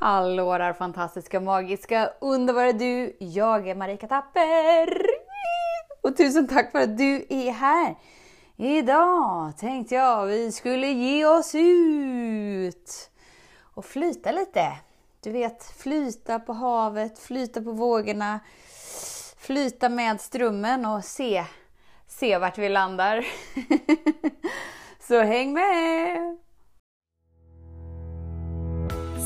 Hallå där fantastiska, magiska, underbara du! Jag är Marika Tapper! Och tusen tack för att du är här! Idag tänkte jag vi skulle ge oss ut och flyta lite. Du vet, flyta på havet, flyta på vågorna, flyta med strömmen och se, se vart vi landar. Så häng med!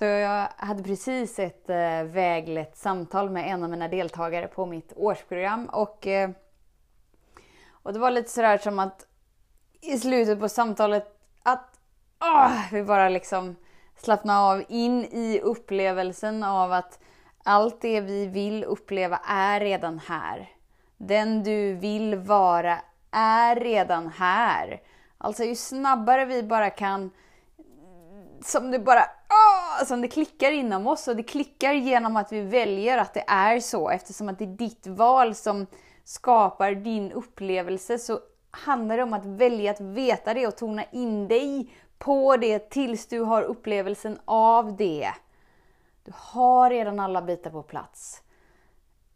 Så jag hade precis ett eh, väglett samtal med en av mina deltagare på mitt årsprogram och, eh, och det var lite sådär som att i slutet på samtalet att åh, vi bara liksom slappna av in i upplevelsen av att allt det vi vill uppleva är redan här. Den du vill vara är redan här. Alltså ju snabbare vi bara kan som det bara alltså som det klickar inom oss och det klickar genom att vi väljer att det är så eftersom att det är ditt val som skapar din upplevelse så handlar det om att välja att veta det och tona in dig på det tills du har upplevelsen av det. Du har redan alla bitar på plats.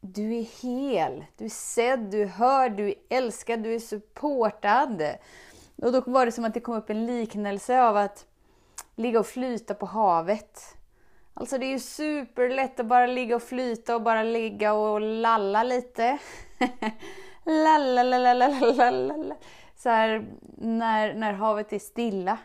Du är hel, du är sedd, du är hörd, du är älskad, du är supportad. Och då var det som att det kom upp en liknelse av att ligga och flyta på havet. Alltså det är ju superlätt att bara ligga och flyta och bara ligga och lalla lite. lalla. Så här när, när havet är stilla.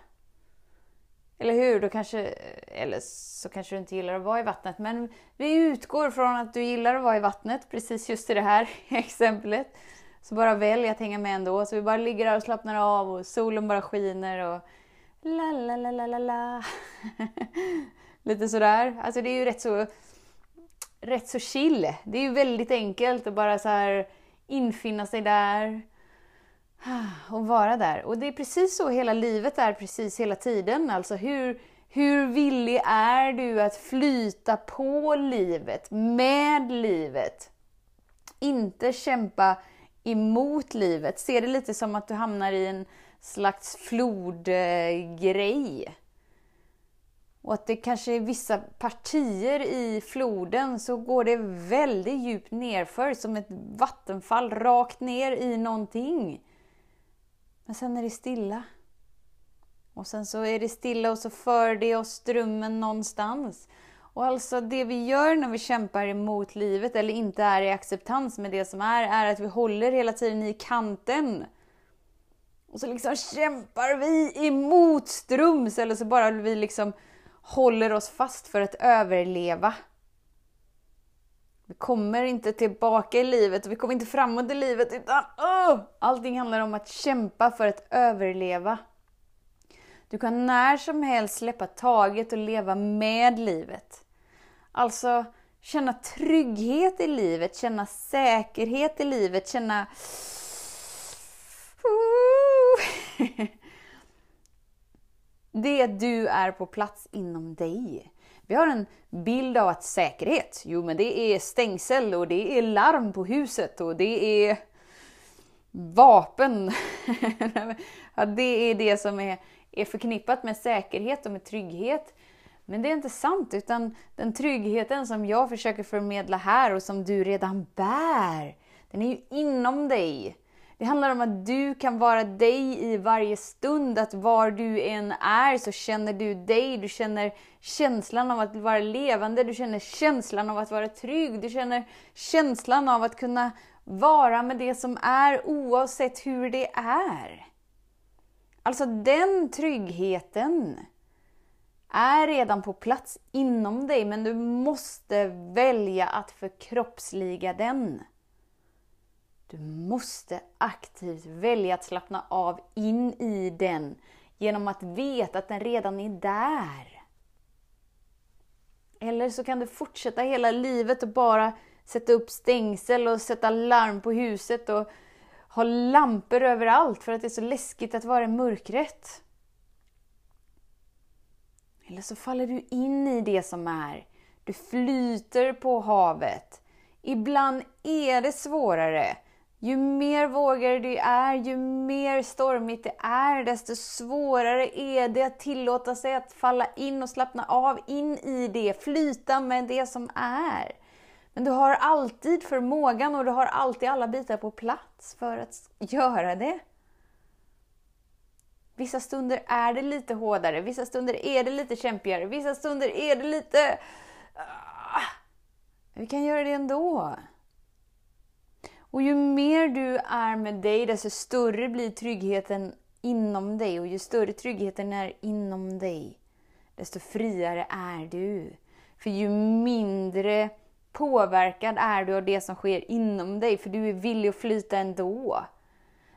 Eller hur? Då kanske, eller så kanske du inte gillar att vara i vattnet. Men vi utgår från att du gillar att vara i vattnet, precis just i det här exemplet. Så bara välj att hänga med ändå. Så vi bara ligger där och slappnar av och solen bara skiner och La, la, la, la, la, la. Lite sådär. Alltså det är ju rätt så, rätt så chill. Det är ju väldigt enkelt att bara så här infinna sig där och vara där. Och det är precis så hela livet är precis hela tiden. Alltså hur, hur villig är du att flyta på livet, med livet? Inte kämpa emot livet. Se det lite som att du hamnar i en slags flodgrej. Och att det kanske är vissa partier i floden så går det väldigt djupt nerför som ett vattenfall rakt ner i någonting. Men sen är det stilla. Och sen så är det stilla och så för det oss strömmen någonstans. Och alltså det vi gör när vi kämpar emot livet eller inte är i acceptans med det som är, är att vi håller hela tiden i kanten. Och så liksom kämpar vi emot strums eller så bara vi liksom håller oss fast för att överleva. Vi kommer inte tillbaka i livet och vi kommer inte framåt i livet utan oh, allting handlar om att kämpa för att överleva. Du kan när som helst släppa taget och leva med livet. Alltså känna trygghet i livet, känna säkerhet i livet, känna det du är på plats inom dig. Vi har en bild av att säkerhet, jo men det är stängsel och det är larm på huset och det är vapen. ja, det är det som är, är förknippat med säkerhet och med trygghet. Men det är inte sant, utan den tryggheten som jag försöker förmedla här och som du redan bär, den är ju inom dig. Det handlar om att du kan vara dig i varje stund, att var du än är så känner du dig, du känner känslan av att vara levande, du känner känslan av att vara trygg, du känner känslan av att kunna vara med det som är oavsett hur det är. Alltså den tryggheten är redan på plats inom dig, men du måste välja att förkroppsliga den. Du måste aktivt välja att slappna av in i den genom att veta att den redan är där. Eller så kan du fortsätta hela livet och bara sätta upp stängsel och sätta larm på huset och ha lampor överallt för att det är så läskigt att vara i mörkret. Eller så faller du in i det som är. Du flyter på havet. Ibland är det svårare. Ju mer vågor det är, ju mer stormigt det är, desto svårare är det att tillåta sig att falla in och slappna av in i det, flyta med det som är. Men du har alltid förmågan och du har alltid alla bitar på plats för att göra det. Vissa stunder är det lite hårdare, vissa stunder är det lite kämpigare, vissa stunder är det lite... Ah. Vi kan göra det ändå. Och ju mer du är med dig, desto större blir tryggheten inom dig. Och ju större tryggheten är inom dig, desto friare är du. För ju mindre påverkad är du av det som sker inom dig, för du är villig att flyta ändå.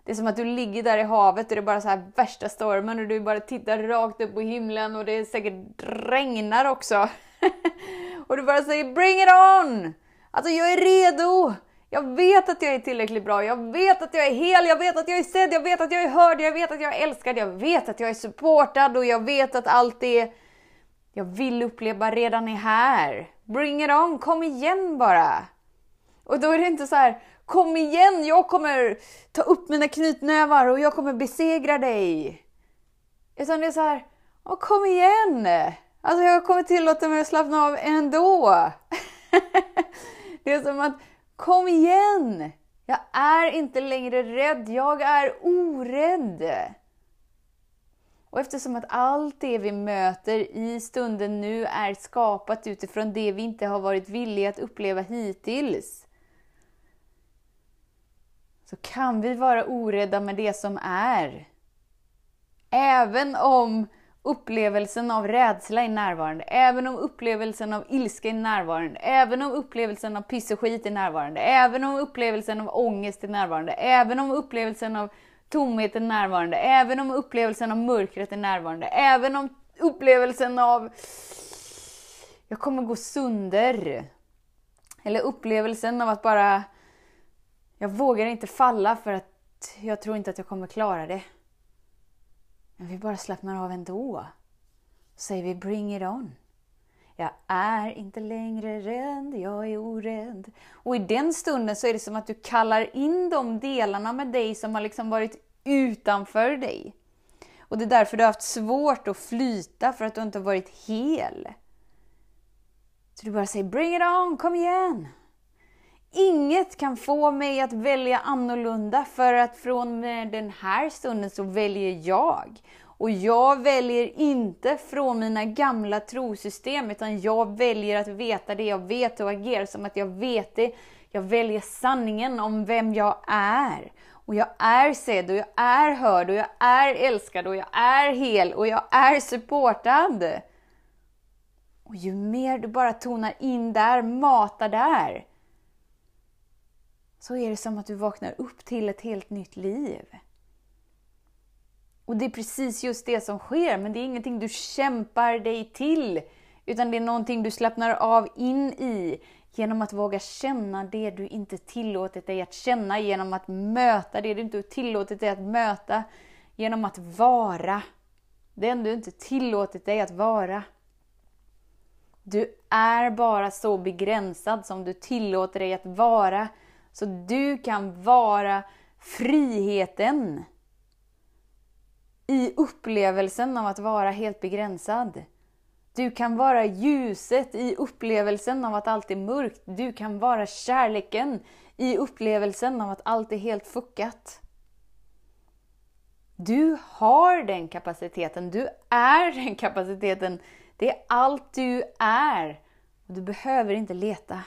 Det är som att du ligger där i havet och det är bara så här värsta stormen och du bara tittar rakt upp på himlen och det är säkert regnar också. och du bara säger Bring it on! Alltså jag är redo! Jag vet att jag är tillräckligt bra, jag vet att jag är hel, jag vet att jag är sedd, jag vet att jag är hörd, jag vet att jag är älskad, jag vet att jag är supportad och jag vet att allt det jag vill uppleva redan är här. Bring it on, kom igen bara! Och då är det inte så här, kom igen, jag kommer ta upp mina knytnävar och jag kommer besegra dig. Utan det är så här, oh, kom igen! Alltså jag kommer tillåta mig att slappna av ändå. det är som att Kom igen! Jag är inte längre rädd, jag är orädd. Och eftersom att allt det vi möter i stunden nu är skapat utifrån det vi inte har varit villiga att uppleva hittills, så kan vi vara orädda med det som är. Även om upplevelsen av rädsla är närvarande, även om upplevelsen av ilska är närvarande, även om upplevelsen av piss och skit är närvarande, även om upplevelsen av ångest är närvarande, även om upplevelsen av tomhet är närvarande, även om upplevelsen av mörkret är närvarande, även om upplevelsen av jag kommer gå sönder. Eller upplevelsen av att bara jag vågar inte falla för att jag tror inte att jag kommer klara det. Men vi bara slappnar av ändå. Så säger vi bring it on. Jag är inte längre rädd, jag är orädd. Och i den stunden så är det som att du kallar in de delarna med dig som har liksom varit utanför dig. Och det är därför du har haft svårt att flyta, för att du inte har varit hel. Så du bara säger bring it on, kom igen! Inget kan få mig att välja annorlunda för att från den här stunden så väljer jag. Och jag väljer inte från mina gamla trosystem utan jag väljer att veta det jag vet och agera som att jag vet det. Jag väljer sanningen om vem jag är. Och jag är sedd och jag är hörd och jag är älskad och jag är hel och jag är supportad. Och ju mer du bara tonar in där, matar där, så är det som att du vaknar upp till ett helt nytt liv. Och det är precis just det som sker, men det är ingenting du kämpar dig till. Utan det är någonting du slappnar av in i genom att våga känna det du inte tillåtit dig att känna, genom att möta det du inte tillåtit dig att möta, genom att vara den du inte tillåtit dig att vara. Du är bara så begränsad som du tillåter dig att vara så du kan vara friheten i upplevelsen av att vara helt begränsad. Du kan vara ljuset i upplevelsen av att allt är mörkt. Du kan vara kärleken i upplevelsen av att allt är helt fuckat. Du har den kapaciteten, du är den kapaciteten. Det är allt du är. du behöver inte leta.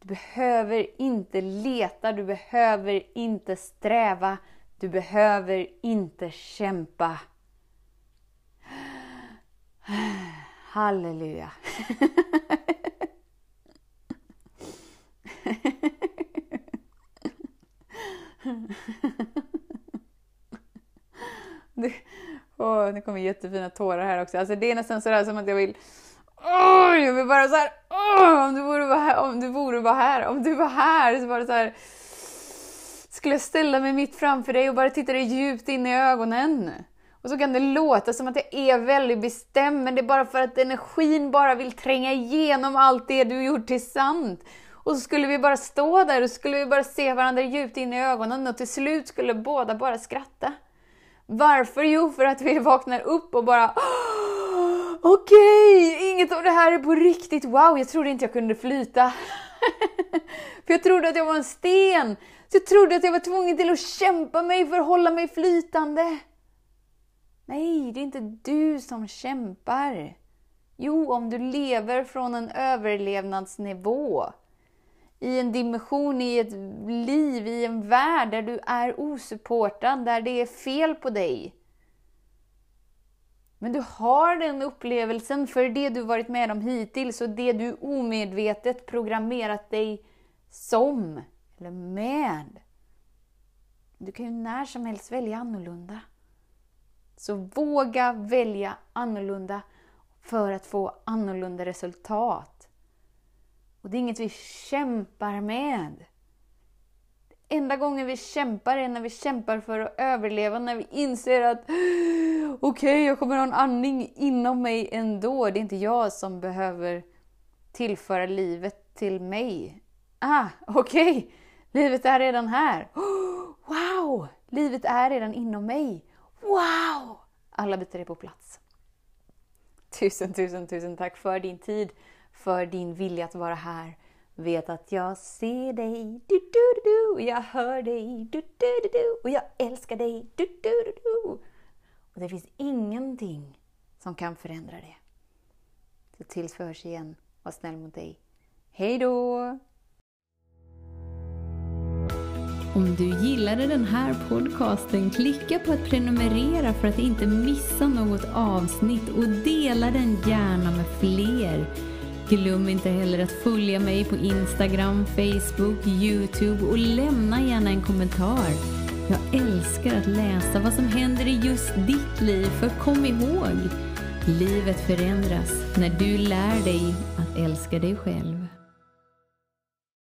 Du behöver inte leta, du behöver inte sträva, du behöver inte kämpa. Halleluja! Det, åh, det kommer jättefina tårar här också. Alltså det är nästan sådär som att jag vill mig bara så här, Åh, om du vore vara här, om du borde vara här, om du var här, så var det så här. Skulle jag ställa mig mitt framför dig och bara titta dig djupt in i ögonen? Och så kan det låta som att jag är väldigt bestämd, men det är bara för att energin bara vill tränga igenom allt det du gjort till sant. Och så skulle vi bara stå där och skulle vi bara se varandra djupt in i ögonen och till slut skulle båda bara skratta. Varför? Jo, för att vi vaknar upp och bara Okej, okay, inget av det här är på riktigt. Wow, jag trodde inte jag kunde flyta. för jag trodde att jag var en sten. Så jag trodde att jag var tvungen till att kämpa mig för att hålla mig flytande. Nej, det är inte du som kämpar. Jo, om du lever från en överlevnadsnivå. I en dimension, i ett liv, i en värld där du är osupportad, där det är fel på dig. Men du har den upplevelsen för det du varit med om hittills och det du omedvetet programmerat dig som, eller med. Du kan ju när som helst välja annorlunda. Så våga välja annorlunda för att få annorlunda resultat. Och det är inget vi kämpar med. Enda gången vi kämpar är när vi kämpar för att överleva, när vi inser att okej, okay, jag kommer ha en andning inom mig ändå. Det är inte jag som behöver tillföra livet till mig. Ah, okej, okay. livet är redan här. Wow, livet är redan inom mig. Wow! Alla bitar är på plats. Tusen, tusen, tusen tack för din tid, för din vilja att vara här. Vet att jag ser dig, du, du, du, du, jag hör dig, du, du, du, du, och jag älskar dig, du, du, du, du. Och det finns ingenting som kan förändra det. Så tills vi hörs igen, var snäll mot dig. Hej då! Om du gillade den här podcasten, klicka på att prenumerera för att inte missa något avsnitt och dela den gärna med fler. Glöm inte heller att följa mig på Instagram, Facebook, Youtube och lämna gärna en kommentar. Jag älskar att läsa vad som händer i just ditt liv, för kom ihåg, livet förändras när du lär dig att älska dig själv.